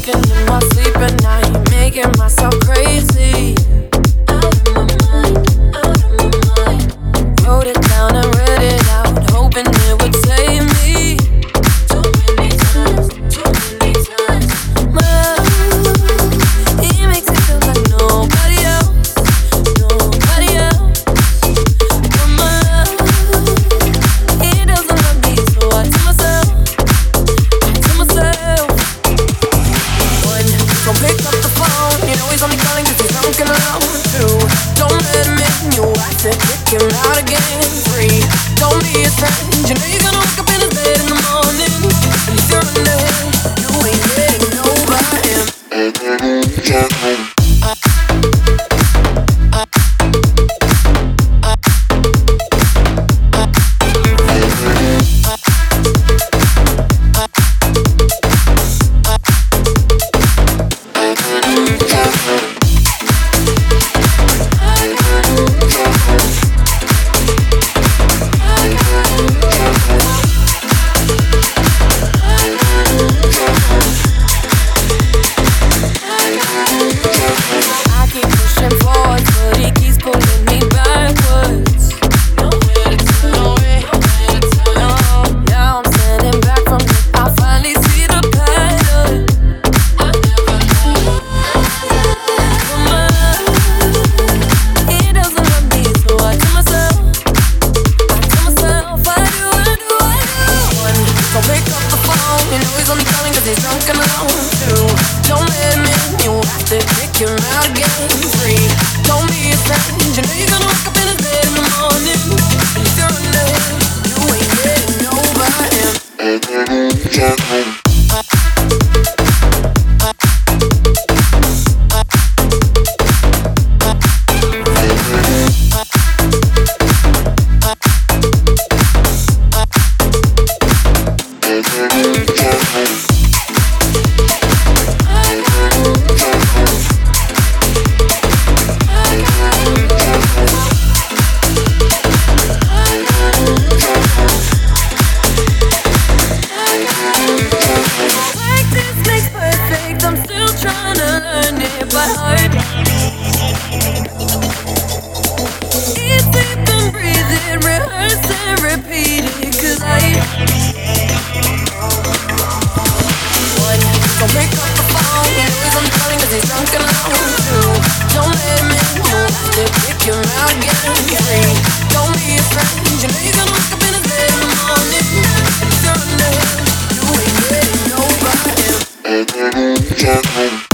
talking in my sleep at night, making myself crazy. Gentlemen, gentlemen. pick up the phone. You know he's only calling cause he's drunk and alone. Too Don't let him in, you have to kick him out again. Free, don't be a friend. You know you're gonna wake up in his bed in the morning. And if you're under him, you ain't getting over him rehearse and repeat I. One, don't pick up the phone. Please, I'm he's drunk and don't let to kick. Don't be. You know you're gonna wake up in the morning. You're you ain't getting nobody.